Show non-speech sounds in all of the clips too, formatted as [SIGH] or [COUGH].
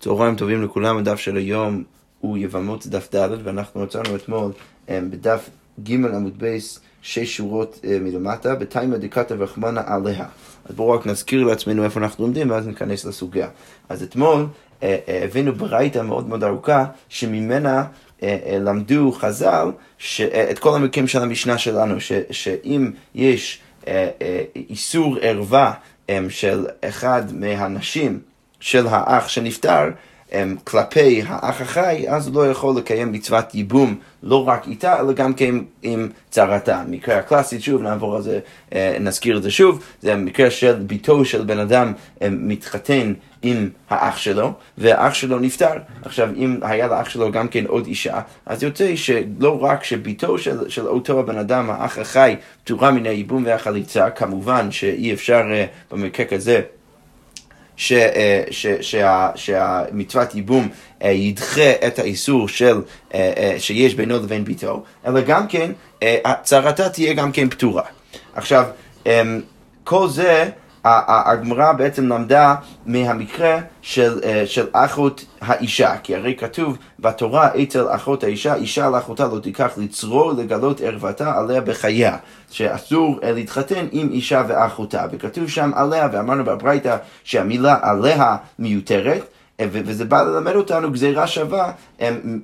צהריים טובים לכולם, הדף של היום הוא יבמות דף ד' ואנחנו מצאנו אתמול אה, בדף ג' עמוד בייס שש שורות אה, מלמטה, בתימא דקתא ורחמנא עליה. אז בואו רק נזכיר לעצמנו איפה אנחנו לומדים ואז ניכנס לסוגיה. אז אתמול אה, הבאנו ברייתא מאוד מאוד ארוכה שממנה למדו חז"ל את כל המקרים של המשנה שלנו, ש, שאם יש איסור ערווה של אחד מהנשים של האח שנפטר הם, כלפי האח החי, אז הוא לא יכול לקיים מצוות ייבום לא רק איתה, אלא גם כן עם צרתה. מקרה הקלאסי, שוב, נעבור על זה, אה, נזכיר את זה שוב, זה מקרה של ביתו של בן אדם מתחתן עם האח שלו, והאח שלו נפטר. עכשיו, אם היה לאח שלו גם כן עוד אישה, אז יוצא שלא רק שביתו של, של אותו הבן אדם, האח החי, פטורה מן הייבום והחליצה, כמובן שאי אפשר אה, במקרה כזה אה, שהמצוות ייבום אה, ידחה את האיסור של, אה, שיש בינו לבין ביתו, אלא גם כן, הצהרתה תהיה גם כן פתורה. עכשיו, אמ, כל זה הגמרא בעצם למדה מהמקרה של, אה, של אחות האישה, כי הרי כתוב בתורה אצל אחות האישה, אישה לאחותה לא תיקח לצרור לגלות ערוותה עליה בחייה, שאסור אה, להתחתן עם אישה ואחותה, וכתוב שם עליה, ואמרנו בברייתא שהמילה עליה מיותרת. אה, וזה בא ללמד אותנו גזירה שווה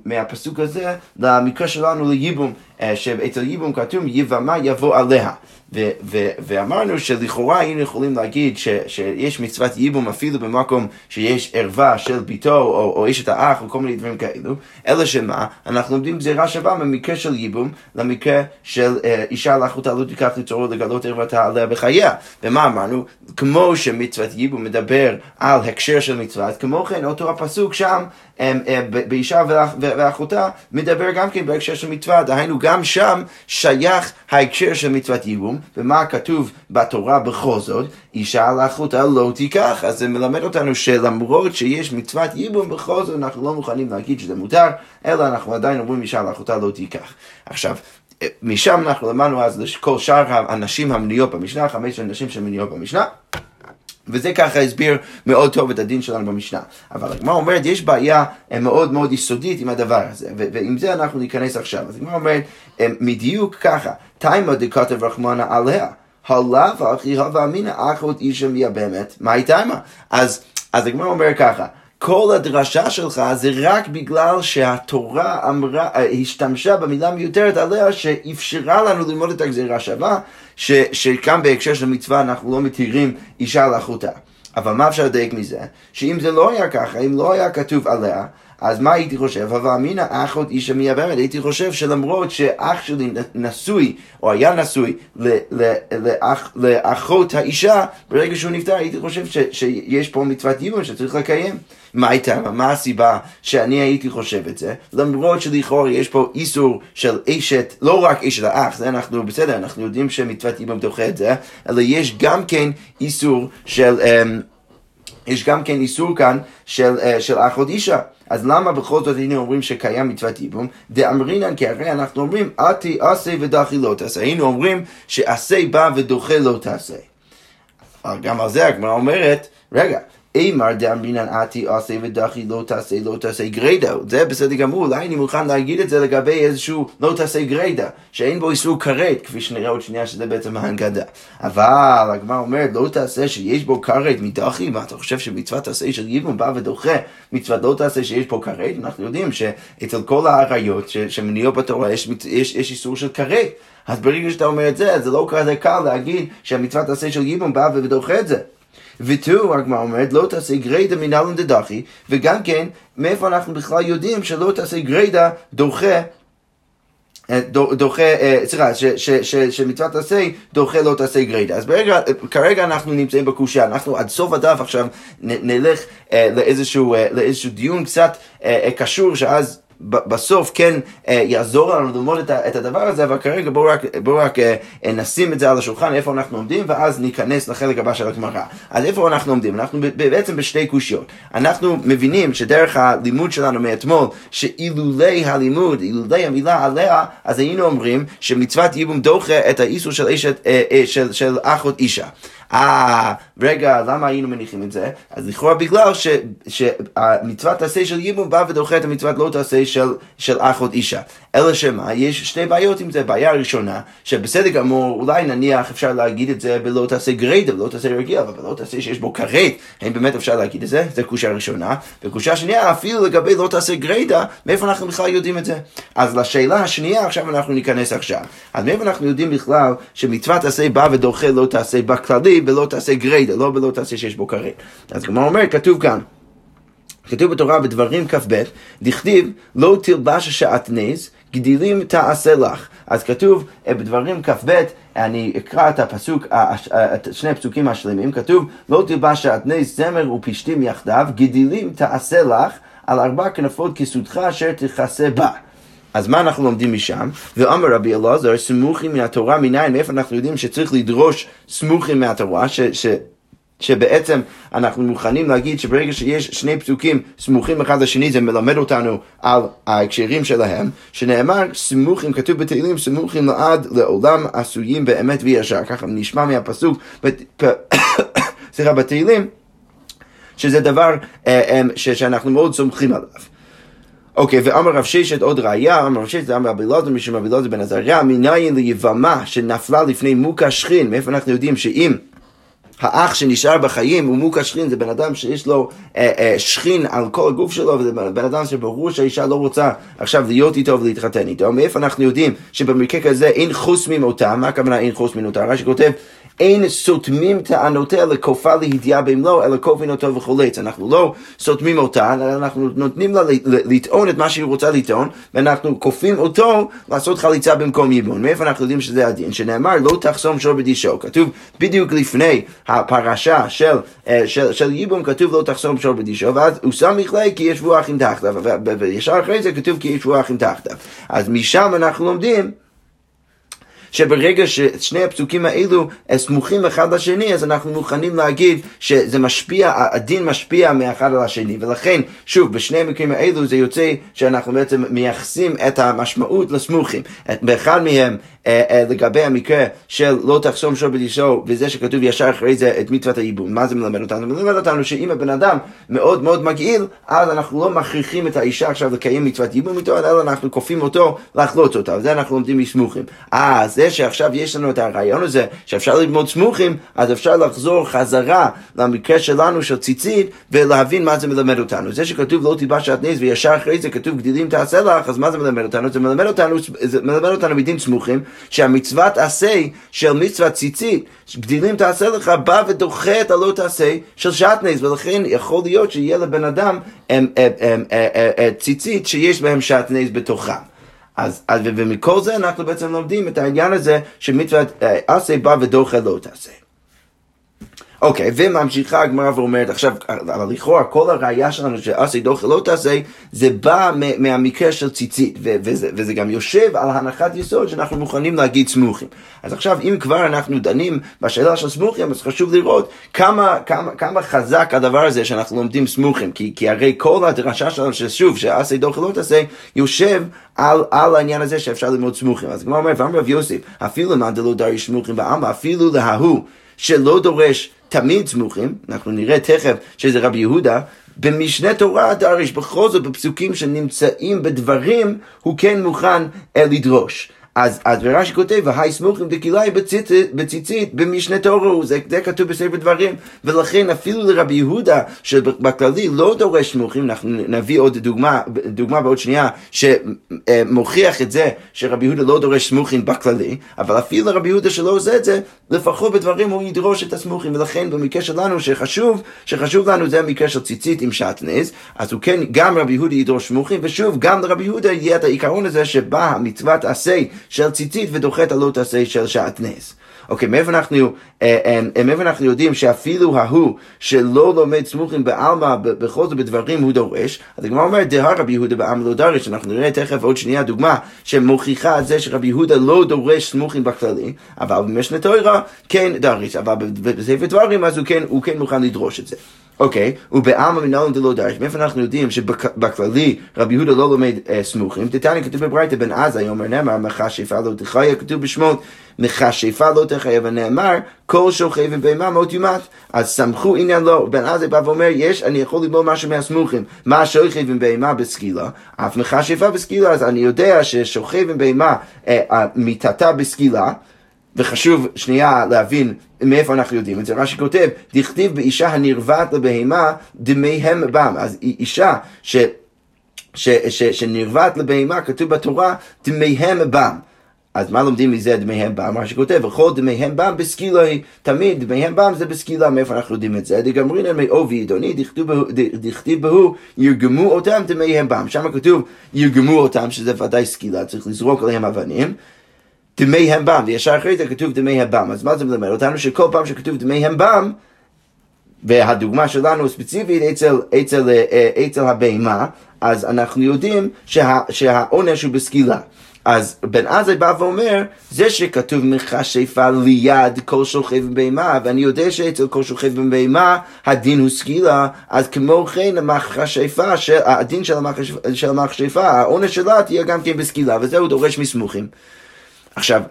מהפסוק הזה למקרה שלנו לייבום, שאצל ייבום כתוב יבמה יבוא עליה. ו- ו- ואמרנו שלכאורה היינו יכולים להגיד ש- שיש מצוות ייבום אפילו במקום שיש ערווה של ביתו או, או אשת האח או כל מיני דברים כאלו, אלא שמה, אנחנו לומדים גזירה שווה במקרה של ייבום למקרה של אה, אישה לאחותה לא תיקח לצורו לגלות ערוותה עליה בחייה. ומה אמרנו? כמו שמצוות ייבום מדבר על הקשר של מצוות, כמו כן אותו הפסוק שם אה, באישה ואחותה מדבר גם כן בהקשר של מצווה, דהיינו גם שם שייך ההקשר של מצוות ייבום, ומה כתוב בתורה בכל זאת, אישה לאחותה לא תיקח, אז זה מלמד אותנו שלמרות שיש מצוות ייבום, בכל זאת אנחנו לא מוכנים להגיד שזה מותר, אלא אנחנו עדיין אומרים אישה לאחותה לא תיקח. עכשיו, אה, משם אנחנו למדנו אז לכל שאר הנשים המנויות במשנה, חמש הנשים שמנויות במשנה. וזה ככה הסביר מאוד טוב את הדין שלנו במשנה. אבל הגמרא אומרת, יש בעיה אה, מאוד מאוד יסודית עם הדבר הזה, ועם זה אנחנו ניכנס עכשיו. אז הגמרא אומרת, אה, מדיוק ככה, תימא דכתב רחמנה עליה, הלאו אחי הווה אמינא אחות אישה מייבמת, מה היא תימא? אז הגמרא אומר ככה, כל הדרשה שלך זה רק בגלל שהתורה אמרה, אה, השתמשה במילה מיותרת עליה שאפשרה לנו ללמוד את הגזירה שווה, שכאן בהקשר של מצווה אנחנו לא מתירים אישה לאחותה. אבל מה אפשר לדייק מזה? שאם זה לא היה ככה, אם לא היה כתוב עליה, אז מה הייתי חושב? הווה אמינא אחות אישה מייבמת. הייתי חושב שלמרות שאח שלי נשוי, או היה נשוי לאח, לאחות האישה, ברגע שהוא נפטר הייתי חושב ש, שיש פה מצוות ייבום שצריך לקיים. מה הייתה? מה הסיבה שאני הייתי חושב את זה? למרות שלכאורה יש פה איסור של אשת, לא רק אשת האח, זה אנחנו בסדר, אנחנו יודעים שמצוות ייבום דוחה את זה, אלא יש גם כן איסור של... אמ, יש גם כן איסור כאן של, uh, של אחות אישה. אז למה בכל זאת היינו אומרים שקיים מצוות ייבום? דאמרינן, כי הרי אנחנו אומרים, עתי עשה ודחי לא תעשה. היינו אומרים שעשה בא ודוחה לא תעשה. גם על זה הגמרא אומרת, רגע, אימר דאמרינן עתי עשה ודחי לא תעשה לא תעשה גרידא, זה בסדר גמור, אולי אני מוכן להגיד את זה לגבי איזשהו לא תעשה גרידא, שאין בו איסור כרת, כפי שנראה עוד שנייה שזה בעצם ההנגדה. אבל הגמרא אומרת לא תעשה שיש בו כרת מדחי, מה אתה חושב שמצוות תעשה של ייבום בא ודוחה מצוות לא תעשה שיש פה כרת? אנחנו יודעים שאצל כל האריות שמנויות בתורה יש, יש, יש איסור של כרת. אז ברגע שאתה אומר את זה, זה לא כזה קל להגיד שהמצוות תעשה של ייבום בא ודוחה את זה. ותראו, הגמרא אומרת, לא תעשה גרידא מנהלן דדחי, וגם כן, מאיפה אנחנו בכלל יודעים שלא תעשה גרידא דוחה אה, דוחה, אה, סליחה, שמצוות עשה דוחה לא תעשה גרידא. אז ברגע, כרגע אנחנו נמצאים בקושייה, אנחנו עד סוף הדף עכשיו נלך אה, לאיזשהו, לאיזשהו דיון קצת קשור, שאז בסוף כן אה, יעזור לנו ללמוד את, הדבר הזה, אבל כרגע בואו רק, בוא רק אה, נשים את זה על השולחן, איפה אנחנו עומדים, ואז ניכנס לחלק הבא של הגמרא. אז איפה אנחנו עומדים? אנחנו בעצם בשתי קושיות. אנחנו מבינים שדרך הלימוד שלנו מאתמול, שאילולי הלימוד, אילולי המילה עליה, אז היינו אומרים שמצוות ייבום דוחה את האיסור של, אשת, אה, אה, של, של אחות אישה. אה, רגע, למה היינו מניחים את זה? אז לכאורה בגלל שהמצוות תעשה של ייבום בא ודוחה את המצוות לא תעשה של, של אחות אישה. אלא שמה, יש שתי בעיות עם זה. בעיה ראשונה, שבסדר גמור, אולי נניח אפשר להגיד את זה בלא תעשה גריידה, בלא תעשה רגיל, אבל בלא תעשה שיש בו כרת, האם באמת אפשר להגיד את זה? זו קושה ראשונה. וקושה שנייה, אפילו לגבי לא תעשה גריידה, מאיפה אנחנו בכלל יודעים את זה? אז לשאלה השנייה, עכשיו אנחנו ניכנס עכשיו. אז מאיפה אנחנו יודעים בכלל שמצוות תעשה בא ודוחה לא תעשה בכללי, ולא תעשה גריידה, לא בלא תעשה שיש בו כרת. אז כמו אומר, כתוב כאן. כתוב בתורה בדברים כ"ב, דכתיב לא תלבש השעטנז, גדילים תעשה לך. אז כתוב אה, בדברים כ"ב, אני אקרא את הפסוק, את שני הפסוקים השלמים, כתוב לא תלבש שעטנז זמר ופשתים יחדיו, גדילים תעשה לך על ארבע כנפות כסותך אשר תכסה בה. אז מה אנחנו לומדים משם? ואמר רבי אלעזר, סמוכים מהתורה מניין, מאיפה אנחנו יודעים שצריך לדרוש סמוכים מהתורה, ש, ש, שבעצם אנחנו מוכנים להגיד שברגע שיש שני פסוקים סמוכים אחד לשני זה מלמד אותנו על ההקשרים שלהם, שנאמר סמוכים, כתוב בתהילים סמוכים לעד לעולם עשויים באמת וישר, ככה נשמע מהפסוק, [COUGHS] סליחה, בתהילים, שזה דבר אה, אה, שאנחנו מאוד סומכים עליו. אוקיי, ואמר רב ששת עוד ראייה, אמר רב ששת, אמר רבי אלעזר, משום רבי אלעזר בן עזריה, מניין ליבמה שנפלה לפני מוקה שכין, מאיפה אנחנו יודעים שאם האח שנשאר בחיים הוא מוקה שכין, זה בן אדם שיש לו אה, אה, שכין על כל הגוף שלו, וזה בן אדם שברור שהאישה לא רוצה עכשיו להיות איתו ולהתחתן איתו. מאיפה אנחנו יודעים שבמקרה כזה אין חוסמים אותה, מה הכוונה אין חוסמים אותה? רש"י כותב אין סותמים טענותיה לכופה לידיעה במלוא, אלא כופין אותו וחולץ. אנחנו לא סותמים אותה, אנחנו נותנים לה לטעון את מה שהיא רוצה לטעון, ואנחנו כופים אותו לעשות חליצה במקום ייבון. מאיפה אנחנו יודעים שזה הדין? שנאמר לא תחסום שור בדישו. כתוב בדיוק לפני הפרשה של, אה, של, של ייבום, כתוב לא תחסום שור בדישו, ואז הוא שם מכלי כי ישבו אחים תחתיו, וישר אחרי זה כתוב כי ישבו אחים תחתיו. אז משם אנחנו לומדים שברגע ששני הפסוקים האלו סמוכים אחד לשני, אז אנחנו מוכנים להגיד שזה משפיע, הדין משפיע מאחד על השני. ולכן, שוב, בשני המקרים האלו זה יוצא שאנחנו בעצם מייחסים את המשמעות לסמוכים. באחד מהם לגבי המקרה של לא תחסום שור בדישו, וזה שכתוב ישר אחרי זה את מצוות הייבום. מה זה מלמד אותנו? מלמד אותנו שאם הבן אדם מאוד מאוד מגעיל, אז אנחנו לא מכריחים את האישה עכשיו לקיים מצוות ייבום איתו, אלא אנחנו כופים אותו לחלוץ אותה, וזה אנחנו לומדים מסמוכים. אה, זה שעכשיו יש לנו את הרעיון הזה, שאפשר ללמוד סמוכים, אז אפשר לחזור חזרה למקרה שלנו של ציצית, ולהבין מה זה מלמד אותנו. זה שכתוב לא תלבש שעטנז, וישר אחרי זה כתוב גדילים תעשה לך, אז מה זה מלמד אותנו? זה מלמד אותנו, זה מלמד אותנו בדין סמוכים, שהמצוות עשה של מצוות ציצית, גדילים תעשה לך, בא ודוחה את הלא תעשה של שעטנז, ולכן יכול להיות שיהיה לבן אדם הם, הם, הם, ציצית שיש בהם שעטנז בתוכם. אז, אז ומכל זה אנחנו בעצם לומדים את העניין הזה שמצוות עשה בא ודוחה לא תעשה. אוקיי, וממשיכה הגמרא ואומרת, עכשיו, לכאורה כל הראייה שלנו שעשי דוחה לא תעשה, זה בא מהמקרה של ציצית, וזה, וזה גם יושב על הנחת יסוד שאנחנו מוכנים להגיד סמוכים. אז עכשיו, אם כבר אנחנו דנים בשאלה של סמוכים, אז חשוב לראות כמה, כמה, כמה חזק הדבר הזה שאנחנו לומדים סמוכים, כי, כי הרי כל הדרשה שלנו, ששוב, שעשי דוחה לא תעשה, יושב על, על העניין הזה שאפשר ללמוד סמוכים. אז כמו אומר, ואמר רב יוסף, אפילו למאן דלא דריש סמוכים בעלמא, אפילו להוא שלא דורש תמיד סמוכים, אנחנו נראה תכף שזה רבי יהודה, במשנה תורה דריש, בכל זאת בפסוקים שנמצאים בדברים, הוא כן מוכן לדרוש. אז, אז רש"י כותב, והי סמוכים דקילאי בציצית במשנה תורו, זה, זה כתוב בספר דברים, ולכן אפילו לרבי יהודה, שבכללי לא דורש סמוכים, אנחנו נביא עוד דוגמה, דוגמה בעוד שנייה, שמוכיח את זה שרבי יהודה לא דורש סמוכים בכללי, אבל אפילו לרבי יהודה שלא עושה את זה, לפחות בדברים הוא ידרוש את הסמוכים, ולכן במקרה שלנו שחשוב, שחשוב לנו זה המקרה של ציצית עם שעטנז, אז הוא כן, גם רבי יהודה ידרוש סמוכים, ושוב, גם לרבי יהודה יהיה את העיקרון הזה שבא המצוות עשה של ציצית ודוחה את הלא תעשה של שעטנז. אוקיי, מאיפה אנחנו, אה, אה, מאיפה אנחנו יודעים שאפילו ההוא שלא לומד סמוכים בעלמא, בכל זאת בדברים הוא דורש, אז הגמרא אומרת, דהה רבי יהודה בעלמא לא דרש, אנחנו נראה תכף עוד שנייה דוגמה שמוכיחה את זה שרבי יהודה לא דורש סמוכים בכללי, אבל במשנה תוירה כן דרש, אבל בספר דברים אז הוא כן, הוא כן מוכן לדרוש את זה. אוקיי, ובעלמא מנהלן דלא דרש, מאיפה אנחנו יודעים שבכללי רבי יהודה לא לומד אה, סמוכים? תתניא כתוב בברייתא בן עזה, יאמר נאמר מחשב מכשפה לא תחיה, כתוב בשמות, מכשפה לא תחיה, ונאמר, כל שוכב ובהמה מות יומת. אז סמכו עניין לו, בן עזי בא ואומר, יש, אני יכול ללמוד משהו מהסמוכים. מה שוכב עם בהמה בסקילה, אף מכשפה בסקילה, אז אני יודע ששוכב עם בהמה, אה, מיטתה בסקילה, וחשוב שנייה להבין מאיפה אנחנו יודעים את זה. רש"י כותב, דכתיב באישה הנרבעת לבהמה דמיהם בם. אז אישה ש... ש, ש, שנרבעת לבהמה, כתוב בתורה, דמיהם בם. אז מה לומדים מזה דמיהם בם? מה שכותב, וכל דמיהם בם בסקילה היא, תמיד דמיהם בם זה בסקילה, מאיפה אנחנו יודעים את זה? דגמרינן מאובי עידוני, דכתיב בהו, ירגמו אותם דמיהם בם. שם כתוב, ירגמו אותם, שזה ודאי סקילה, צריך לזרוק עליהם אבנים. דמי בם, וישר אחרי זה כתוב דמי בם. אז מה זה מלמד אותנו? שכל פעם שכתוב דמי בם, והדוגמה שלנו ספציפית אצל, אצל, אה, אצל הבהמה, אז אנחנו יודעים שה, שהעונש הוא בסקילה. אז בן עזאי בא ואומר, זה שכתוב מכשפה ליד כל שוכב בבהמה, ואני יודע שאצל כל שוכב בבהמה הדין הוא סקילה, אז כמו כן המכשפה, הדין של המכשפה, העונש שלה תהיה גם כן בסקילה, וזה הוא דורש מסמוכים. עכשיו,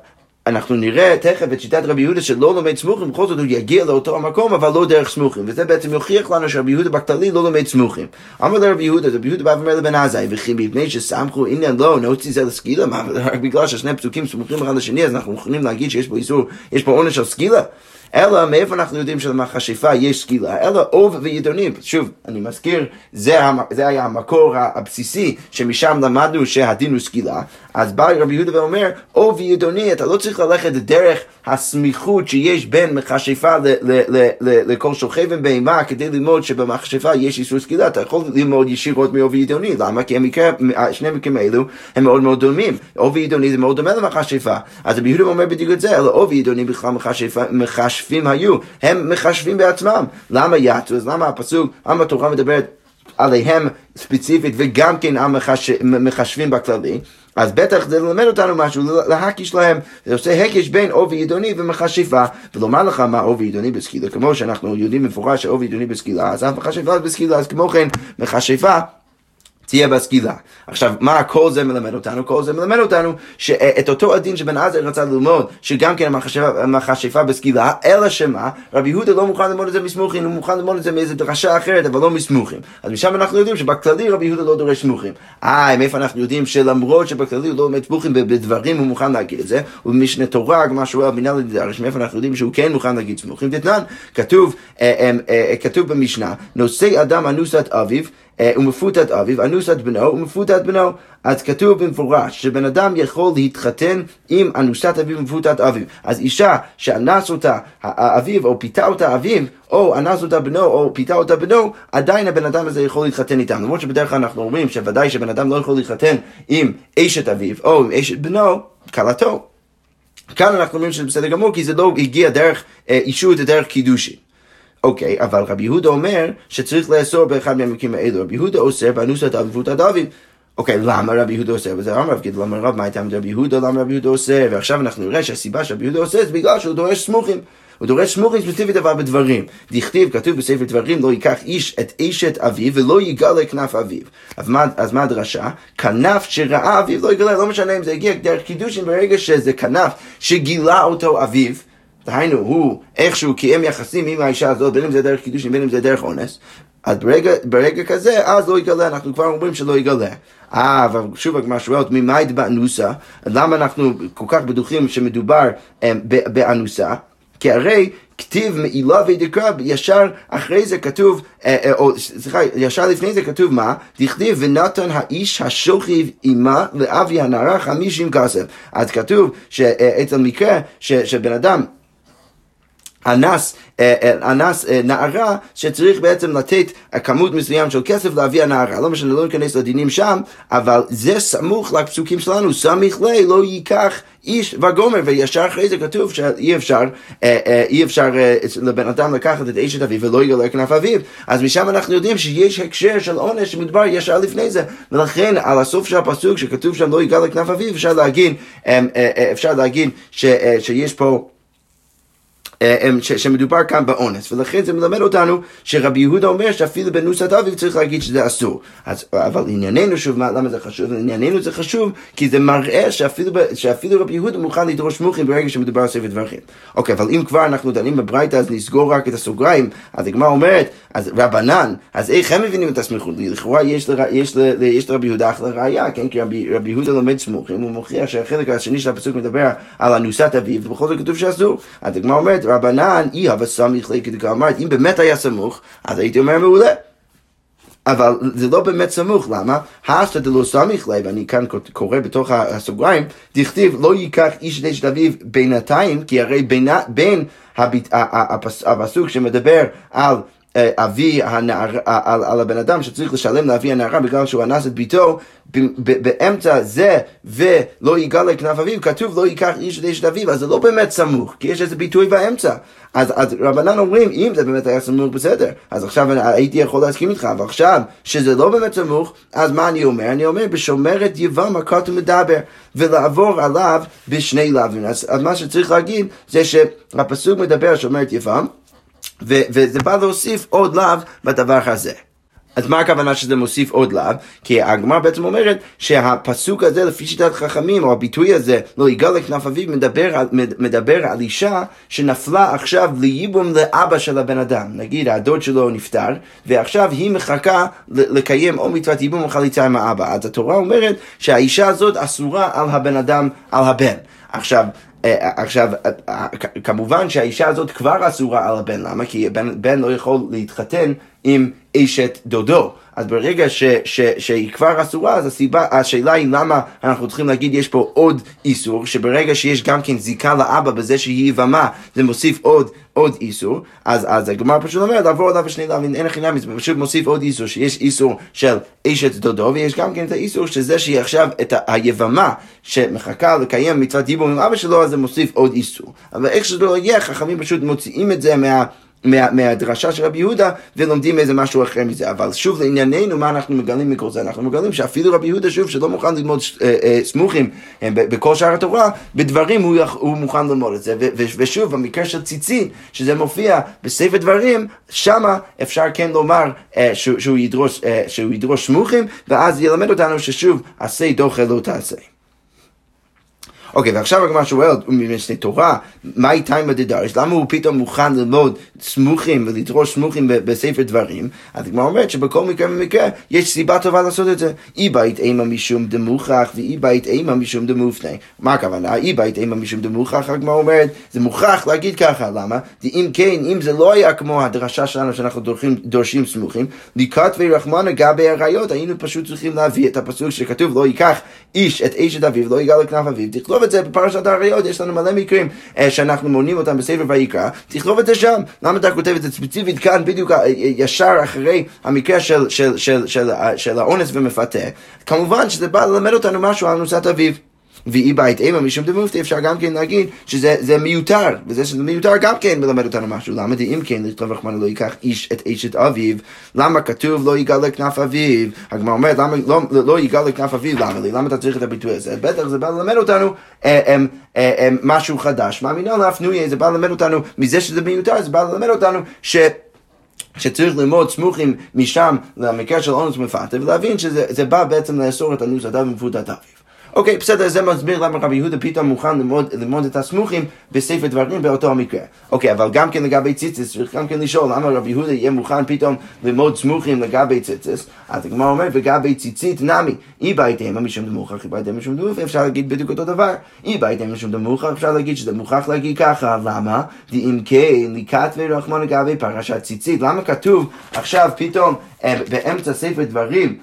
אנחנו נראה תכף את שיטת רבי יהודה שלא לומד סמוכים, בכל זאת הוא יגיע לאותו המקום, אבל לא דרך סמוכים. וזה בעצם יוכיח לנו שרבי יהודה בכללי לא לומד סמוכים. אמר לרבי יהודה, רבי יהודה בא ואומר לבן עזאי, וכי מפני שסמכו עניין לא, נוציא זה לסקילה, רק בגלל ששני פסוקים סמוכים אחד לשני, אז אנחנו יכולים להגיד שיש פה איסור, יש פה עונש של סקילה? אלא מאיפה אנחנו יודעים שלמכשפה יש סקילה? אלא אוב וידונים. שוב, אני מזכיר, זה, זה היה המקור הבסיסי שמשם למדנו שהדין הוא סקילה. אז בא רבי יהודה ואומר, אוב וידוני, אתה לא צריך ללכת דרך הסמיכות שיש בין מכשפה לכל שוכב עם בהמה כדי ללמוד שבמכשפה יש איסור סקילה. אתה יכול ללמוד ישירות מאוב וידוני. למה? כי המקרה, שני המקרים האלו הם מאוד מאוד דומים. אוב וידוני זה מאוד דומה למכשפה. אז רבי יהודה אומר בדיוק את זה, אלא אוב וידוני בכלל מכשפה, מחשבים היו, הם מחשבים בעצמם. למה יעצו? אז למה הפסוק, למה התורה מדברת עליהם ספציפית וגם כן המחשבים בכללי? אז בטח זה ללמד אותנו משהו, להקיש להם, זה עושה הקש בין עובי ידוני ומכשפה, ולומר לך מה עובי ידוני בסקילה, כמו שאנחנו יודעים מפורש שעובי ידוני בסקילה, אז אף מכשפה בסקילה, אז כמו כן מכשפה תהיה בסקילה. עכשיו, מה כל זה מלמד אותנו? כל זה מלמד אותנו שאת אותו הדין שבן עזר רצה ללמוד, שגם כן המכשפה בסקילה, אלא שמה, רבי יהודה לא מוכן ללמוד את זה מסמוכים, הוא מוכן ללמוד את זה מאיזה דרשה אחרת, אבל לא מסמוכים. אז משם אנחנו יודעים שבכללי רבי יהודה לא דורש סמוכים. אה, מאיפה אנחנו יודעים שלמרות שבכללי הוא לא לומד סמוכים בדברים, הוא מוכן להגיד את זה, ובמשנה תורה, כמו שהוא אבינה לדרש, מאיפה אנחנו יודעים שהוא כן מוכן להגיד סמוכים? תתנן, כתוב, אה, אה, אה, כתוב במשנה, נושא אדם אנוסת אביו, ומפותת אביו, אנוסת בנו ומפותת בנו. אז כתוב במפורש שבן אדם יכול להתחתן עם אנוסת אביו ומפותת אביו. אז אישה שאנס אותה אביו או פיתה אותה אביו, או אנס אותה בנו או פיתה אותה בנו, עדיין הבן אדם הזה יכול להתחתן איתם. למרות שבדרך כלל אנחנו אומרים שוודאי שבן אדם לא יכול להתחתן עם אשת אביו או עם אשת בנו, כלתו. כאן אנחנו אומרים שזה בסדר גמור, כי זה לא הגיע דרך אה, אישות, זה דרך קידושין. אוקיי, אבל רבי יהודה אומר שצריך לאסור באחד מהמקרים האלו. רבי יהודה אוסר באנוסת אביבות הדוד. אוקיי, למה רבי יהודה עושה? וזה אמר רב גיד, למה רב, מה הייתה רבי יהודה, למה רבי יהודה עושה? ועכשיו אנחנו נראה שהסיבה שרבי יהודה עושה זה בגלל שהוא דורש סמוכים. הוא דורש סמוכים ספציפית אבל בדברים. דכתיב, כתוב בספר דברים, לא ייקח איש את אשת אביו ולא יגלה כנף אביו. אז מה, אז מה הדרשה? כנף שראה אביו לא יגלה, לא משנה אם זה הגיע דרך קידושין, ברגע שזה כנף שגילה אותו אביו. דהיינו, הוא איכשהו קיים יחסים עם האישה הזאת, בין אם זה דרך קידושין, בין אם זה דרך אונס, אז ברגע, ברגע כזה, אז לא יגלה, אנחנו כבר אומרים שלא יגלה. אה, אבל שוב הגמרא שואלת, ממאי דבאנוסה? למה אנחנו כל כך בטוחים שמדובר um, באנוסה? כי הרי כתיב מעילה ודקרא, ישר אחרי זה כתוב, אה, אה, או סליחה, ישר לפני זה כתוב מה? דכתיב ונתן האיש השוכב עמה לאבי הנערה חמישים כסף. אז כתוב שאצל מקרה שבן אדם אנס, אה, אה, אנס אה, נערה שצריך בעצם לתת כמות מסוים של כסף להביא הנערה. לא משנה, לא ניכנס לדינים שם, אבל זה סמוך לפסוקים שלנו, סמיך לי לא ייקח איש וגומר, וישר אחרי זה כתוב שאי אפשר, אי אפשר לבן אדם לקחת את אשת אביו ולא יגלה כנף אביו. אז משם אנחנו יודעים שיש הקשר של עונש שמדבר ישר לפני זה, ולכן על הסוף של הפסוק שכתוב שם לא יגלה כנף אביו, אפשר להגיד, אפשר להגיד שיש פה ש, שמדובר כאן באונס, ולכן זה מלמד אותנו שרבי יהודה אומר שאפילו בנוסת אביב צריך להגיד שזה אסור. אז, אבל ענייננו שוב, מה, למה זה חשוב? ענייננו זה חשוב כי זה מראה שאפילו, שאפילו רבי יהודה מוכן לדרוש מוחים ברגע שמדובר על ספר דברים. אוקיי, אבל אם כבר אנחנו דנים בברייתא אז נסגור רק את הסוגריים, אז הגמרא אומרת, אז רבנן, אז איך הם מבינים את הסמיכות? לכאורה יש, ל, יש, ל, יש לרבי יהודה אחלה ראייה, כן? כי רבי, רבי יהודה לומד סמוכים, הוא מוכיח שהחלק השני של הפסוק מדבר על אנוסת אביו, ובכל זאת כתוב שאסור. אז הגמרא אומרת, רבנן, אי הווה סמיך לי, אמרת, אם באמת היה סמוך, אז הייתי אומר מעולה. אבל זה לא באמת סמוך, למה? האסתא דלא סמיך לב, אני כאן קורא בתוך הסוגריים, דכתיב לא ייקח איש את אשת אביו בינתיים, כי הרי בין, הפסוק שמדבר על אבי הנער, על, על הבן אדם שצריך לשלם לאבי הנערה בגלל שהוא אנס את ביתו, באמצע זה ולא יגלה כנף אביו, כתוב לא ייקח איש את אשת אביו, אז זה לא באמת סמוך, כי יש איזה ביטוי באמצע. אז, אז רבנן אומרים, אם זה באמת היה סמוך בסדר, אז עכשיו הייתי יכול להסכים איתך, אבל עכשיו שזה לא באמת סמוך, אז מה אני אומר? אני אומר, בשומרת יבמה כתוב מדבר, ולעבור עליו בשני לאווים. אז, אז מה שצריך להגיד זה שהפסוק מדבר שומרת יבם, וזה בא להוסיף עוד לאו בדבר הזה. אז מה הכוונה שזה מוסיף עוד לאו? כי הגמרא בעצם אומרת שהפסוק הזה לפי שיטת חכמים, או הביטוי הזה, לא יגאל לכנף אביו, מדבר, מדבר על אישה שנפלה עכשיו לייבום לאבא של הבן אדם. נגיד הדוד שלו נפטר, ועכשיו היא מחכה לקיים או מצוות ייבום או חליצה עם האבא. אז התורה אומרת שהאישה הזאת אסורה על הבן אדם, על הבן. עכשיו, עכשיו, אה, אה, כמובן שהאישה הזאת כבר אסורה על הבן, למה? כי בן לא יכול להתחתן עם אשת דודו. אז ברגע ש, ש, שהיא כבר אסורה, אז הסיבה, השאלה היא למה אנחנו צריכים להגיד יש פה עוד איסור, שברגע שיש גם כן זיקה לאבא בזה שהיא יבמה, זה מוסיף עוד, עוד איסור, אז, אז הגמר פשוט אומר לעבור עליו בשני לאווין, אין נמי, זה פשוט מוסיף עוד איסור, שיש איסור של אשת דודו, ויש גם כן את האיסור שזה שהיא עכשיו את היבמה שמחכה לקיים מצוות דיבור עם אבא שלו, אז זה מוסיף עוד איסור. אבל איך שזה לא יהיה, חכמים פשוט מוציאים את זה מה... מה, מהדרשה של רבי יהודה ולומדים איזה משהו אחר מזה. אבל שוב לענייננו, מה אנחנו מגלים מכל זה? אנחנו מגלים שאפילו רבי יהודה, שוב, שלא מוכן ללמוד אה, אה, סמוכים אה, בכל שאר התורה, בדברים הוא, הוא מוכן ללמוד את זה. ו, ו, ושוב, במקרה של ציצית, שזה מופיע בספר דברים, שמה אפשר כן לומר אה, שהוא, שהוא, ידרוש, אה, שהוא ידרוש סמוכים, ואז ילמד אותנו ששוב, עשה דוחה לא תעשה. אוקיי, ועכשיו הגמרא שואלת, ממשנה תורה, מהי תימא דדרש? למה הוא פתאום מוכן ללמוד סמוכים ולדרוש סמוכים בספר דברים? אז הגמרא אומרת שבכל מקרה ומקרה יש סיבה טובה לעשות את זה. אי בית אימה משום דמוכח ואי בית אימה משום דמופנה. מה הכוונה? אי בית אימה משום דמוכח, הגמרא אומרת, זה מוכרח להגיד ככה, למה? אם כן, אם זה לא היה כמו הדרשה שלנו שאנחנו דורשים, דורשים סמוכים, לקראת ורחמנה גבי הראיות, היינו פשוט צריכים להביא את הפסוק שכתוב לא ייקח איש את אשת אביו, לא יגע לכנף אביו, תכתוב את זה בפרשת האריות, יש לנו מלא מקרים אה, שאנחנו מונים אותם בספר ויקרא, תכתוב את זה שם. למה אתה כותב את זה ספציפית כאן, בדיוק אה, ישר אחרי המקרה של, של, של, של, של, של האונס ומפתה? כמובן שזה בא ללמד אותנו משהו על נוסעת אביו. ואי בית אימה משום דמופתי, אפשר גם כן להגיד שזה מיותר, וזה שזה מיותר גם כן מלמד אותנו משהו. למה אם כן, לכתוב רחמנה לא ייקח איש את אשת אביו, למה כתוב לא יגאל לכנף אביו? הגמרא אומרת, למה לא, לא יגאל לכנף אביו? למה לי? למה אתה צריך את הביטוי הזה? בטח זה בא ללמד אותנו אה, אה, משהו חדש. מאמינה לאפנויה, זה בא ללמד אותנו, מזה שזה מיותר, זה בא ללמד אותנו ש... שצריך ללמוד סמוכים משם למקרה של אונס מפתה ולהבין שזה בא בעצם לאסור את הנוס אדם ומפודת אביו. אוקיי, בסדר, זה מסביר למה רבי יהודה פתאום מוכן ללמוד, ללמוד את הסמוכים בספר דברים באותו המקרה. אוקיי, אבל גם כן לגבי ציציס, צריך גם כן לשאול למה רבי יהודה יהיה מוכן פתאום ללמוד סמוכים לגבי ציציס. אז הגמרא אומרת, לגבי ציצית נמי, אי בהתאמה משום דמוכח, אי בהתאמה משום דמוכח, אפשר להגיד בדיוק אותו דבר. אי בהתאמה משום דמוכח, אפשר להגיד שזה מוכרח להגיד ככה, למה? אם כן, לקט ורחמון לגבי פרשת ציצית. למה כתוב עכשיו פתאום אה, באמצע ספר דברים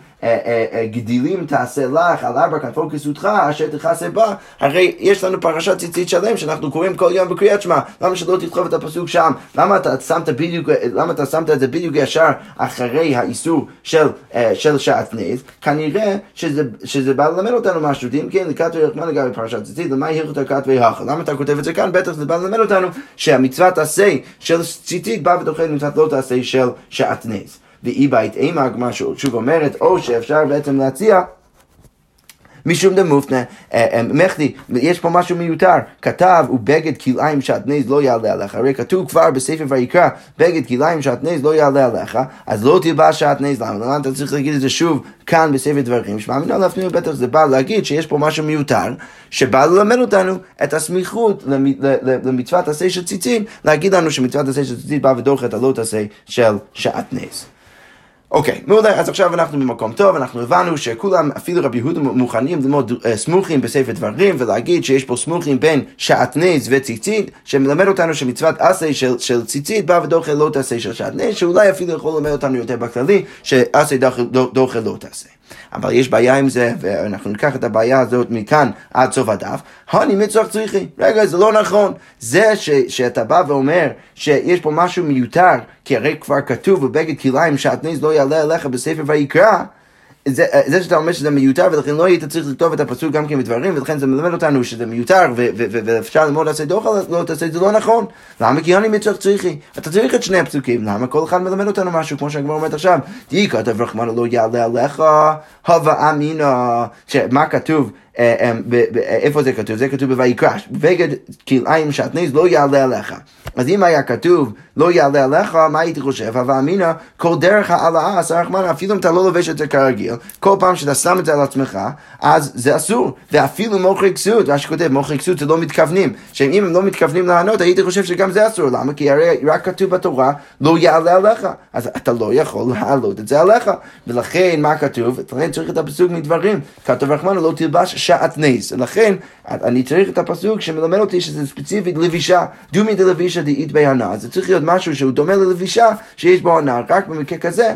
גדילים תעשה לך, על ארבע כנפו כסותך, אשר תכסה בה. הרי יש לנו פרשת ציצית שלם שאנחנו קוראים כל יום בקריאת שמע. למה שלא תכתוב את הפסוק שם? למה אתה שמת בדיוק, למה אתה שמת את זה בדיוק ישר אחרי האיסור של, של שעטנז? כנראה שזה, שזה בא ללמד אותנו משהו. אם כן, לקראת ורחמן לגבי פרשת ציצית, למה הלכת לקראת והכל? למה אתה כותב את זה כאן? בטח זה בא ללמד אותנו שהמצוות עשה של ציצית בא ודוחה מצוות לא תעשה של שעטנז. ואי בית אימה, הגמרא שוב אומרת, או שאפשר בעצם להציע משום דמופנה, מחדי, יש פה משהו מיותר, כתב, ובגד כלאיים שעטנז לא יעלה עליך, הרי כתוב כבר בספר ויקרא, בגד כלאיים שעטנז לא יעלה עליך, אז לא תלבש שעטנז, למה? אתה צריך להגיד את זה שוב כאן בספר דברים? שמע מינה להפנים בטח זה בא להגיד שיש פה משהו מיותר, שבא ללמד אותנו את הסמיכות למצוות עשה של ציצית, להגיד לנו שמצוות עשה של ציצית בא ודוחה את הלא תעשה של שעטנז. אוקיי, מעולה, אז עכשיו אנחנו במקום טוב, אנחנו הבנו שכולם, אפילו רבי יהודה מוכנים ללמוד uh, סמוכים בספר דברים ולהגיד שיש פה סמוכים בין שעטנז וציצית, שמלמד אותנו שמצוות עשה של, של ציצית בא ודוחה לא תעשה של שעטנז, שאולי אפילו יכול ללמד אותנו יותר בכללי, שעשה דוחה לא תעשה. אבל יש בעיה עם זה, ואנחנו ניקח את הבעיה הזאת מכאן עד סוף הדף. הוני מצרך צריכי. רגע, זה לא נכון. זה ש, שאתה בא ואומר שיש פה משהו מיותר, כי הרי כבר כתוב בבגד כליים שעטנז לא יעלה עליך בספר ויקרא. זה, זה שאתה אומר שזה מיותר ולכן לא היית צריך לכתוב את הפסוק גם כן בדברים ולכן זה מלמד אותנו שזה מיותר ואפשר ללמוד לעשות דוח לא תעשה את זה לא נכון. למה? כי אני מצרך צריכי. אתה צריך את שני הפסוקים. למה כל אחד מלמד אותנו משהו כמו שהגמר אומרת עכשיו? תהי כתב רחמנו לא יעלה עליך הווה אמינה מה כתוב? אה, אה, איפה זה כתוב? זה כתוב בויקרא, בגד כלאיים שעטנז לא יעלה עליך. אז אם היה כתוב לא יעלה עליך, מה הייתי חושב? אבל אמינא, כל דרך העלאה, עשה רחמנה, אפילו אם אתה לא לובש את זה כרגיל, כל פעם שאתה שם את זה על עצמך, אז זה אסור. ואפילו מוכרי כסות, מה שכותב, מוכרי כסות זה לא מתכוונים. שאם הם לא מתכוונים לענות, הייתי חושב שגם זה אסור. למה? כי הרי רק כתוב בתורה, לא יעלה עליך. אז אתה לא יכול [LAUGHS] להעלות את זה עליך. ולכן, מה כתוב? לכן צריך את הפסוק מדברים. כתוב רחמנה, לא תלבש שעטנז. לכן, אני צריך את הפסוק שמלמד אותי שזה ספציפית לבישה. דומי דלבישה דאית בהנאה. זה צריך להיות משהו שהוא דומה ללבישה שיש בו הנאה. רק במקרה כזה.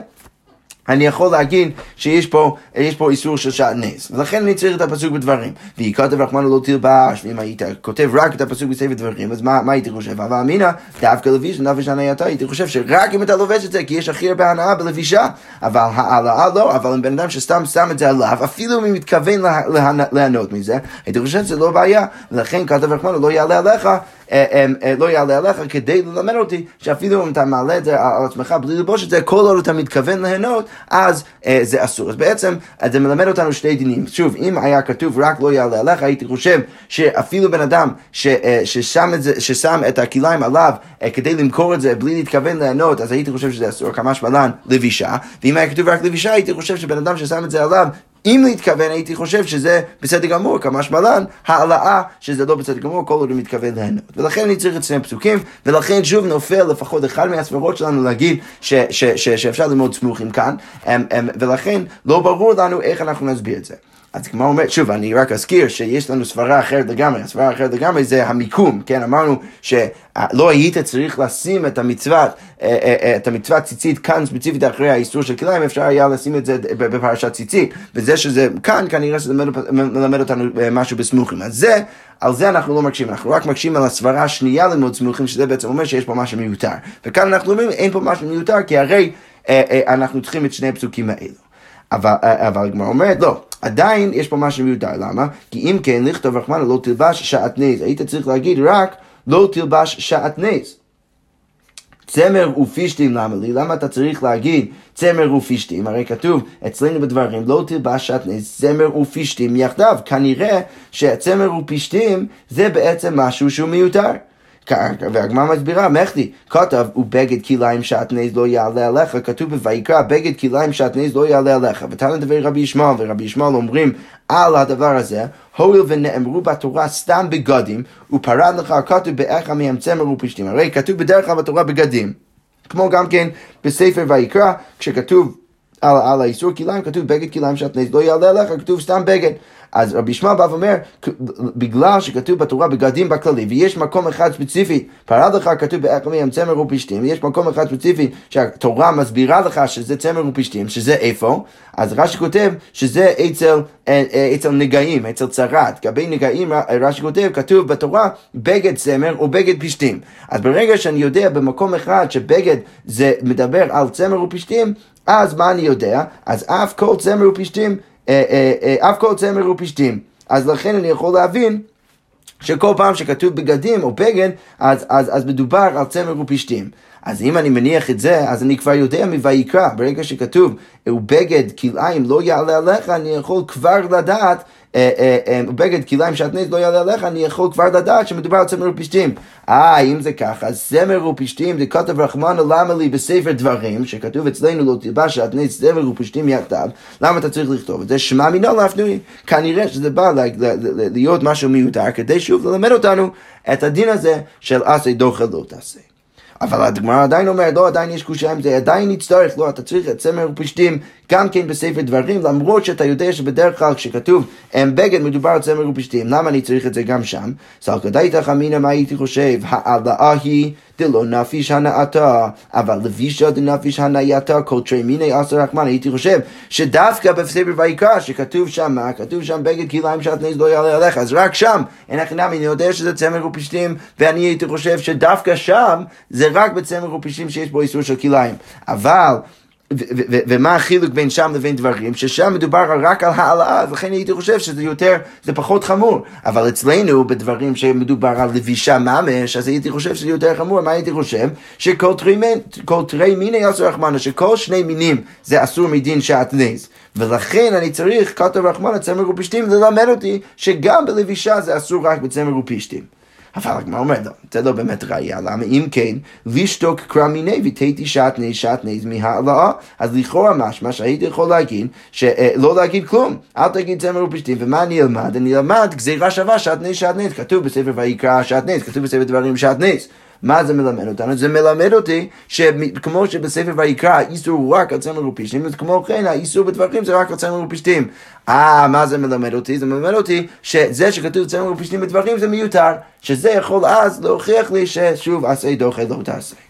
אני יכול להגיד שיש פה, פה איסור של שעטנז, ולכן אני צריך את הפסוק בדברים. והיא כתב רחמנו לא תלבש, ואם היית כותב רק את הפסוק בספר דברים, אז מה, מה הייתי חושב? אבל אמינא, דווקא לביש נפש הנאייתה, הייתי חושב שרק אם אתה לובש את זה, כי יש הכי הרבה הנאה בלבישה, אבל העלאה לא, אבל אם בן אדם שסתם שם את זה עליו, אפילו אם הוא מתכוון ליהנות מזה, הייתי חושב שזה לא בעיה, ולכן כתב רחמנו לא יעלה עליך לא יעלה עליך כדי ללמד אותי שאפילו אם אתה מעלה את זה על עצמך בלי לבוש את זה, כל עוד אתה מתכוון ליהנות, אז זה אסור. אז בעצם זה מלמד אותנו שני דינים. שוב, אם היה כתוב רק לא יעלה עליך, הייתי חושב שאפילו בן אדם ששם את הכליים עליו כדי למכור את זה בלי להתכוון ליהנות, אז הייתי חושב שזה אסור, כמה שמלן לבישה, ואם היה כתוב רק לבישה, הייתי חושב שבן אדם ששם את זה עליו אם להתכוון הייתי חושב שזה בסדר גמור, כמה שמלן, העלאה שזה לא בסדר גמור, כל עוד הוא מתכוון ליהנות. ולכן אני צריך את שני פסוקים, ולכן שוב נופל לפחות אחד מהסברות שלנו להגיד ש, ש, ש, שאפשר ללמוד סמוכים כאן, ולכן לא ברור לנו איך אנחנו נסביר את זה. אז כמו אומרת, שוב, אני רק אזכיר שיש לנו סברה אחרת לגמרי, הסברה אחרת לגמרי זה המיקום, כן, אמרנו שלא היית צריך לשים את המצוות, אה, אה, אה, את המצוות ציצית כאן ספציפית אחרי האיסור של כליים, אפשר היה לשים את זה בפרשת ציצית, וזה שזה כאן, כנראה שזה מלמד אותנו משהו בסמוכים. אז זה, על זה אנחנו לא מקשים, אנחנו רק מקשים על הסברה השנייה ללמוד סמוכים, שזה בעצם אומר שיש פה משהו מיותר. וכאן אנחנו אומרים, אין פה משהו מיותר, כי הרי אנחנו צריכים את שני הפסוקים האלו. אבל, הגמרא אומרת, לא, עדיין יש פה משהו מיותר, למה? כי אם כן, לכתוב רחמנה לא תלבש שעטנז, היית צריך להגיד רק לא תלבש שעטנז. צמר ופישתים למה לי? למה אתה צריך להגיד צמר ופישתים? הרי כתוב אצלנו בדברים לא תלבש שעטנז, צמר ופישתים יחדיו. כנראה שהצמר ופשתים זה בעצם משהו שהוא מיותר. והגמרא מסבירה, מחדי, כתב, ובגד כליים שעטנז לא יעלה עליך, כתוב בויקרא, בגד כליים שעטנז לא יעלה עליך. ותנא דברי רבי ישמעאל, ורבי ישמעאל אומרים על הדבר הזה, הואיל ונאמרו בתורה סתם בגדים, ופרד לך כתוב באיכה מהם צמר ופשתים. הרי כתוב בדרך כלל בתורה בגדים. כמו גם כן בספר ויקרא, כשכתוב על, על האיסור כליים, כתוב בגד כליים שעטנז לא יעלה עליך, כתוב סתם בגד. אז רבי ישמעאל בא ואומר, בגלל שכתוב בתורה בגדים בכללי, ויש מקום אחד ספציפי, פרד לך כתוב באקמים צמר ופשתים, ויש מקום אחד ספציפי שהתורה מסבירה לך שזה צמר ופשתים, שזה איפה? אז רש"י כותב שזה אצל, אה, אה, אצל נגעים, אצל צרת. לגבי נגעים, רש"י כותב, כתוב בתורה בגד צמר או בגד פשתים. אז ברגע שאני יודע במקום אחד שבגד זה מדבר על צמר ופשתים, אז מה אני יודע? אז אף כל צמר ופשתים אה, אה, אה, אף כל צמר ופשתים. אז לכן אני יכול להבין שכל פעם שכתוב בגדים או בגד, אז, אז, אז מדובר על צמר ופשתים. אז אם אני מניח את זה, אז אני כבר יודע מויקרא, ברגע שכתוב, ובגד כלאיים לא יעלה עליך, אני יכול כבר לדעת אה, אה, אה, בגד כליים שעטנז לא יעלה עליך, אני יכול כבר לדעת שמדובר על צמר ופשתים. אה, אם זה ככה, צמר ופשתים, זה כתב רחמנא למה לי בספר דברים, שכתוב אצלנו לא תלבש שעטנז צמר ופשתים יחדיו, למה אתה צריך לכתוב את זה? שמע מינו להפנוי. כנראה שזה בא להיות משהו מיותר, כדי שוב ללמד אותנו את הדין הזה של עשה דוחה לא תעשה. אבל הגמרא עדיין אומרת, לא, עדיין יש קושייה עם זה, עדיין נצטרך, לא, אתה צריך את צמר ופשתים גם כן בספר דברים, למרות שאתה יודע שבדרך כלל כשכתוב בגד מדובר על צמר ופשתים, למה אני צריך את זה גם שם? סלקדאיתך אמינא מה הייתי חושב, העלאה היא דלא נפיש הנאתה, אבל לבישה דנפיש הנאייתה כל תרי מיני עשר רחמן, הייתי חושב שדווקא בספר ויקרא, שכתוב שם? כתוב שם בגד כליים שעטנז לא יעלה עליך, אז רק שם, אין הכי נמי, אני יודע שזה צמר ופשתים, ואני הייתי חושב שדווקא שם, זה רק בצמר ופשתים שיש בו איסור של כליים. אבל ומה החילוק בין שם לבין דברים, ששם מדובר רק על העלאה, אז לכן הייתי חושב שזה יותר, זה פחות חמור. אבל אצלנו, בדברים שמדובר על לבישה ממש, אז הייתי חושב שזה יותר חמור. מה הייתי חושב? שכל תרי מיני אסור רחמנה, שכל שני מינים זה אסור מדין שעטנז. ולכן אני צריך, כתב רחמנה, צמר ופשתים, ללמד אותי שגם בלבישה זה אסור רק בצמר ופשתים. אבל הגמרא אומרת, לא, זה לא באמת ראייה, למה? אם כן, לשתוק קרא מיני ותהייתי שעטני שעטני מהעלאה, אז לכאורה משמע שהייתי יכול להגיד, שלא להגיד כלום, אל תגיד צמר ופשטים, ומה אני אלמד? אני אלמד גזירה שווה שעטני שעטני, כתוב בספר ויקרא שעטני, כתוב בספר דברים שעטני. מה זה מלמד אותנו? זה מלמד אותי שכמו שבספר ויקרא האיסור הוא רק על צמר ופשטים, כמו כן האיסור בדברים זה רק על צמר ופשטים. אה, מה זה מלמד אותי? זה מלמד אותי שזה שכתוב צמר ופשטים בדברים זה מיותר, שזה יכול אז להוכיח לי ששוב עשה דוחה לא תעשה.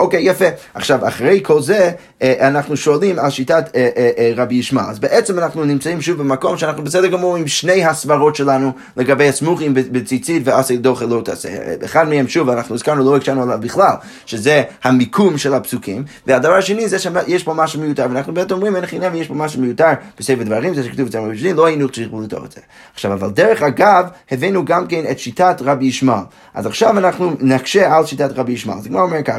אוקיי, יפה. עכשיו, אחרי כל זה, אה, אנחנו שואלים על שיטת אה, אה, רבי ישמעאל. אז בעצם אנחנו נמצאים שוב במקום שאנחנו בסדר גמור עם שני הסברות שלנו לגבי הסמוכים בציצית ועשה דוחה לא תעשה. אחד מהם, שוב, אנחנו הזכרנו, לא הקשנו עליו בכלל, שזה המיקום של הפסוקים, והדבר השני זה שיש פה משהו מיותר, ואנחנו באמת אומרים, אין חינם, יש פה משהו מיותר בספר דברים, זה שכתוב אצלנו במשלים, לא היינו צריכים לכתוב את זה. עכשיו, אבל דרך אגב, הבאנו גם כן את שיטת רבי ישמעאל. אז עכשיו אנחנו נקשה על שיטת רבי ישמעאל. אז כמו אומר ככה,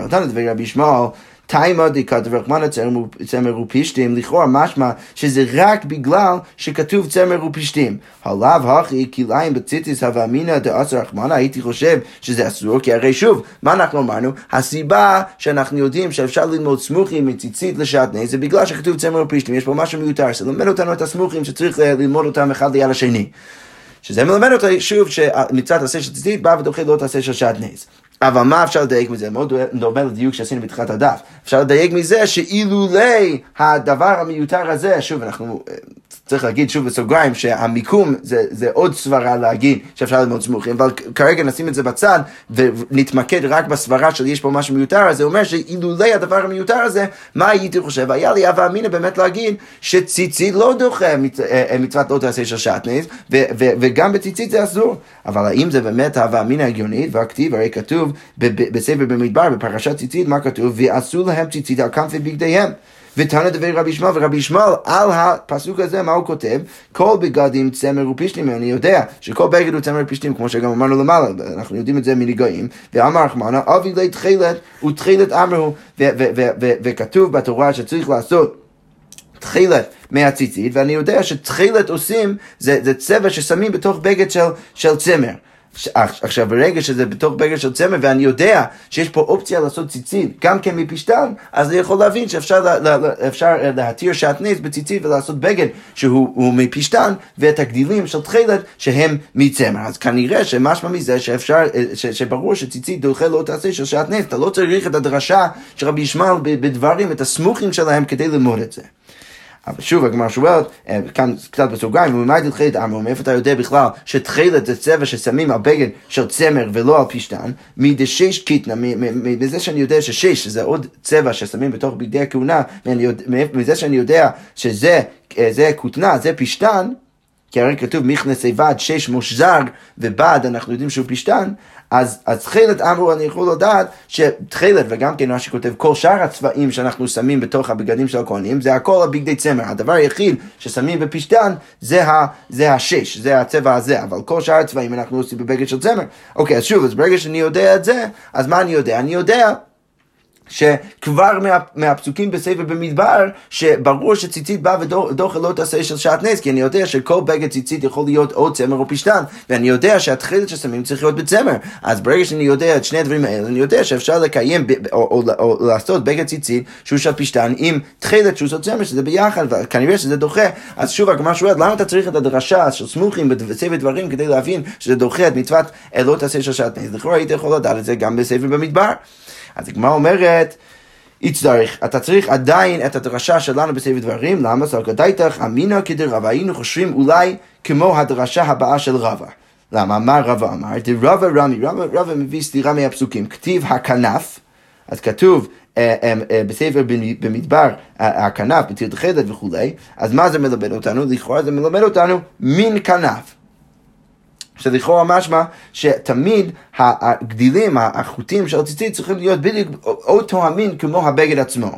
רבי ישמעאל, תימא דכתב רחמנא צמר ופשתים, לכאורה משמע שזה רק בגלל שכתוב צמר ופשתים. הלאו הכי כליים בציציס הווה אמינא דאסר רחמנא, הייתי חושב שזה אסור, כי הרי שוב, מה אנחנו אמרנו? הסיבה שאנחנו יודעים שאפשר ללמוד סמוכים מציצית לשעטני זה בגלל שכתוב צמר ופשתים, יש פה משהו מיותר, זה לומד אותנו את הסמוכים שצריך ללמוד אותם אחד ליד השני. שזה מלמד אותי שוב שמצוות עשה של ציצית בא ודוחה לא תעשה של שעטנז. אבל מה אפשר לדייק מזה? מאוד דומה לדיוק שעשינו בתחילת הדף. אפשר לדייק מזה שאילולי הדבר המיותר הזה, שוב, אנחנו צריך להגיד שוב בסוגריים שהמיקום זה, זה עוד סברה להגיד שאפשר ללמוד סמוכים, אבל כרגע נשים את זה בצד ונתמקד רק בסברה של יש פה משהו מיותר, אז זה אומר שאילולי הדבר המיותר הזה, מה הייתי חושב? היה לי הווה אמינא באמת להגיד שציצית לא דוחה מצ, אה, אה, מצוות לא תעשה של שעטנז, וגם בציצית זה אסור. אבל האם זה באמת הווה אמינא הגיונית? והכתיב הרי כתוב בספר במדבר, בפרשת ציצית, מה כתוב? ועשו להם ציצית על כנפי בגדיהם. ותנא דברי רבי ישמעאל, ורבי ישמעאל על הפסוק הזה, מה הוא כותב? כל בגדים צמר ופשתים, אני יודע שכל בגד הוא צמר ופשתים, כמו שגם אמרנו למעלה, אנחנו יודעים את זה מנגעים, ואמר רחמנא, אבי לי תחילת ותחילת אמרו, וכתוב בתורה שצריך לעשות תחילת מהציצית, ואני יודע שתחילת עושים זה, זה צבע ששמים בתוך בגד של, של צמר. עכשיו, ברגע שזה בתוך בגד של צמר, ואני יודע שיש פה אופציה לעשות ציצית גם כן מפשטן, אז אני יכול להבין שאפשר לה, לה, אפשר להתיר שעטנז בציצית ולעשות בגד שהוא מפשטן, ואת הגדילים של תחילת שהם מצמר. אז כנראה שמשמע מזה שאפשר, ש, שברור שציצית דוחה לא תעשה של שעטנז, אתה לא צריך את הדרשה של רבי ישמעאל בדברים, את הסמוכים שלהם כדי ללמוד את זה. אבל שוב, הגמרא שואלת, אה, כאן קצת בסוגריים, וממה תתחילת אמרו, מאיפה אתה יודע בכלל שתחילת זה צבע ששמים על בגד של צמר ולא על פשטן? מדשש קיטנה, מזה שאני יודע ששש זה עוד צבע ששמים בתוך בגדי הכהונה, מזה שאני יודע שזה אה, כותנה, זה פשטן, כי הרי כתוב מכנס איבד, שש מושזר, ובד, אנחנו יודעים שהוא פשטן, אז, אז תחילת אמרו, אני יכול לדעת שתחילת, וגם כן מה שכותב, כל שאר הצבעים שאנחנו שמים בתוך הבגדים של הכהנים, זה הכל הבגדי צמר. הדבר היחיד ששמים בפשטן זה, ה, זה השש, זה הצבע הזה, אבל כל שאר הצבעים אנחנו עושים בבגד של צמר. אוקיי, אז שוב, אז ברגע שאני יודע את זה, אז מה אני יודע? אני יודע שכבר מה, מהפסוקים בספר במדבר, שברור שציצית בא ודוחה לא תעשה של שעת נס, כי אני יודע שכל בגד ציצית יכול להיות או צמר או פשטן, ואני יודע שהתכלת ששמים צריך להיות בצמר. אז ברגע שאני יודע את שני הדברים האלה, אני יודע שאפשר לקיים ב, או, או, או, או לעשות בגד ציצית שהוא של פשטן עם תכלת שהוא של צמר, שזה ביחד, וכנראה שזה דוחה. אז שוב, הגמרא שואלת, למה אתה צריך את הדרשה של סמוכים בספר דברים כדי להבין שזה דוחה את מצוות לא תעשה של שעת נס? לכאורה היית יכול לדעת את זה גם בספר במדבר. אז הגמרא אומרת, יצטרך, אתה צריך עדיין את הדרשה שלנו בספר דברים, למה סלקדייתך אמינא כדרבה, היינו חושבים אולי כמו הדרשה הבאה של רבא. למה? מה רבא אמר? דרבא רמי, רבא, רבא מביא סתירה מהפסוקים, כתיב הכנף, אז כתוב אה, אה, אה, בספר במדבר הכנף, בתיר חלד וכולי, אז מה זה מלמד אותנו? לכאורה זה מלמד אותנו מין כנף. שלכאורה משמע שתמיד הגדילים, החוטים של הציצית צריכים להיות בדיוק אותו המין כמו הבגד עצמו.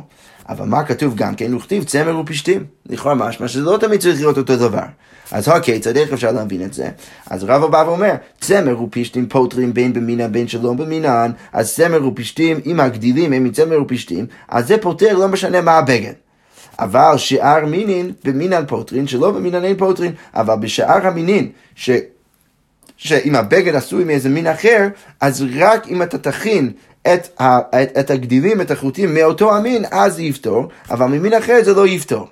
אבל מה כתוב גם כן? הוא כתיב צמר ופשתים. לכאורה משמע שזה לא תמיד צריך להיות אותו דבר. אז הכיצד, איך אפשר להבין את זה? אז רבא בא ואומר, צמר ופשתים פותרים בין במינן בין שלום במינן, אז צמר ופשתים, אם הגדילים הם מצמר ופשתים, אז זה פותר לא משנה מה הבגד. אבל שאר מינין במינן פותרין, שלא במינן אין פותרין, אבל בשאר המינין, ש... שאם הבגד עשוי מאיזה מין אחר, אז רק אם אתה תכין את, ה, את, את הגדילים, את החוטים מאותו המין, אז יפתור, אבל ממין אחר זה לא יפתור.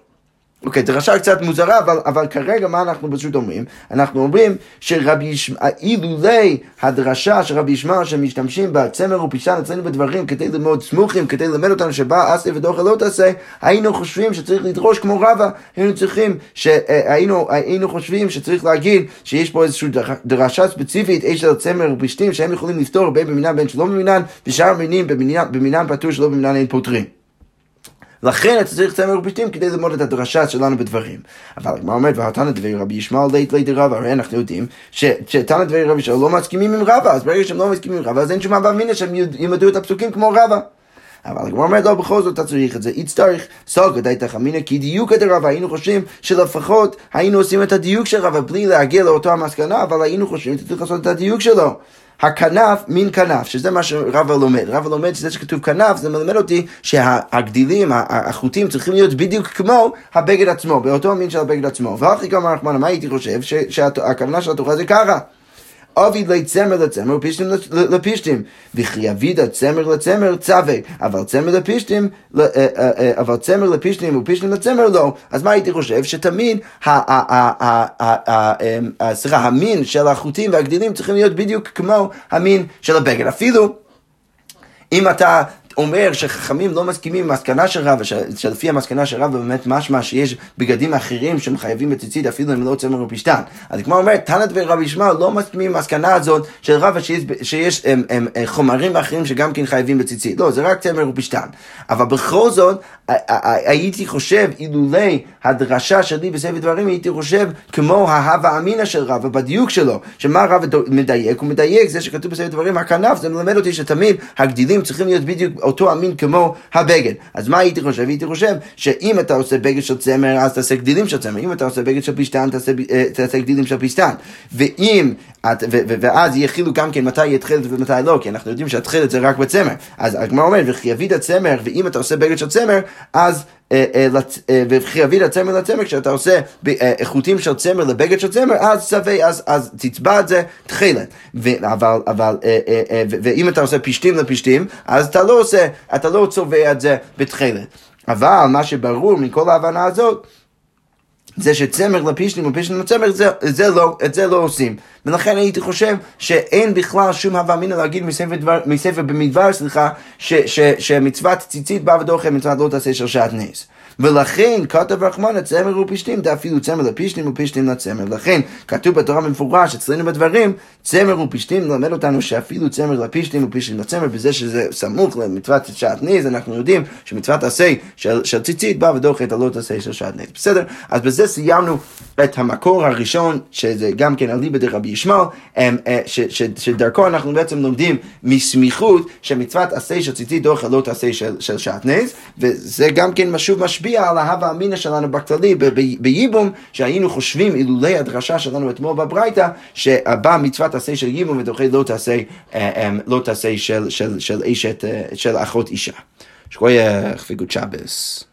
אוקיי, דרשה קצת מוזרה, אבל, אבל כרגע מה אנחנו פשוט אומרים? אנחנו אומרים שרבי ישמעאל, אילולי הדרשה של רבי ישמעאל שמשתמשים בצמר ופשטן אצלנו בדברים כדי ללמוד סמוכים, כדי ללמד אותנו שבא עשה ודוחה לא תעשה, היינו חושבים שצריך לדרוש כמו רבא, היינו צריכים, שהיינו היינו חושבים שצריך להגיד שיש פה איזושהי דרשה ספציפית, אש של צמר ופשטים שהם יכולים לפתור בין במינן בין שלא במינן, ושאר מינים במינן פטור שלא במינן אין פותרים. לכן אתה צריך צמר ופשטים כדי ללמוד את הדרשה שלנו בדברים. אבל הגמרא אומרת, והתנא דברי רבי ישמעאל לית לית רבא, הרי אנחנו יודעים שתנא דברי רבי ישמעאל לא מסכימים עם רבא, אז ברגע שהם לא מסכימים עם רבא, אז אין שום אבא אמינא שהם ילמדו את הפסוקים כמו רבא. אבל הגמרא אומרת, לא, בכל זאת אתה צריך את זה. יצטרך סוגת הייתה חמינא כי דיוק את הרב, היינו חושבים שלפחות היינו עושים את הדיוק של רבא בלי להגיע לאותו המסקנה, אבל היינו חושבים שצריך לעשות את הדיוק שלו. הכנף מין כנף, שזה מה שרבא לומד. רבא לומד שזה שכתוב כנף, זה מלמד אותי שהגדילים, החוטים צריכים להיות בדיוק כמו הבגד עצמו, באותו מין של הבגד עצמו. ואחרי כמה רחמנה, מה הייתי חושב? שהכוונה של התורה זה ככה. אביד לצמר לצמר ופשטים לפשטים. וכי אביד צמר לצמר צווה, אבל צמר לפשטים, אה, אה, אה, אבל צמר לפשטים ופשטים לצמר לא. אז מה הייתי חושב? שתמיד, סליחה, המין של החוטים והגדילים צריכים להיות בדיוק כמו המין של הבגד. אפילו אם אתה אומר שחכמים לא מסכימים עם המסקנה של רבא, שלפי המסקנה של רבא באמת משמע שיש בגדים אחרים שהם חייבים בציצית אפילו אם לא צמר ופשטן. אז כמו אומרת, תנת ורבי ישמעאל לא מסכימים עם המסקנה הזאת של רבא שיש, שיש הם, הם, הם, חומרים אחרים שגם כן חייבים בציצית. לא, זה רק צמר ופשטן. אבל בכל זאת, הייתי חושב, אילולי הדרשה שלי בספר דברים, הייתי חושב כמו ההווה אמינא של רבא בדיוק שלו, שמה רבא מדייק? הוא מדייק זה שכתוב בספר דברים, הכנף, זה מלמד אותי שתמיד הגדילים צריכים להיות בדיוק אותו המין כמו הבגד. אז מה הייתי חושב? הייתי חושב שאם אתה עושה בגד של צמר, אז תעשה גדילים של צמר, אם אתה עושה בגד של פשטן, תעשה, אה, תעשה גדילים של פשטן. ואם, את, ו, ו, ואז יחילו גם כן מתי יהיה ומתי לא, כי אנחנו יודעים שהתכלת זה רק בצמר. אז הגמרא אומרת, וכי יביא את הצמר, ואם אתה עושה בגד של צמר, אז אה, אה, וכי יביא את צמר לצמר, כשאתה עושה איכותים של צמר לבגד של צמר, אז שווה, אז, אז תצבע את זה תכלת. אבל, אבל, ואם אתה עושה פשטים לפשטים, אז אתה לא עושה, אתה לא צובע את זה בתכלת. אבל מה שברור מכל ההבנה הזאת, זה שצמר לפישלים ופישלים לצמר, זה, זה לא, את זה לא עושים. ולכן הייתי חושב שאין בכלל שום הווה אמינא להגיד מספר, דבר, מספר במדבר, סליחה, ש, ש, שמצוות ציצית בא ודוחה מצוות לא תעשה של שעת נס. ולכן כתב רחמנה צמר ופשתים, אפילו צמר לפשתים ופשתים לצמר. לכן כתוב בתורה במפורש אצלנו בדברים, צמר ופשתים מלמד אותנו שאפילו צמר לפשתים ופשתים לצמר, בזה שזה סמוך למצוות שעת נז, אנחנו יודעים שמצוות עשה של, של ציצית בא ודוחה את הלא תעשה של שעת נז. בסדר? אז בזה סיימנו את המקור הראשון, שזה גם כן אליבא דרבי ישמעאל, אה, שדרכו אנחנו בעצם לומדים מסמיכות שמצוות עשה של ציצית דוחה לא תעשה של, של שעטנז, וזה גם כן שוב משמע משפיע על ההווה אמינא שלנו בכללי, בייבום, שהיינו חושבים אילולי הדרשה שלנו אתמול בברייתא, שבא מצוות עשה של ייבום ודוחה לא תעשה, אה, אה, לא תעשה של, של, של אשת, אה, של אחות אישה. שכוייך וגוד שבס.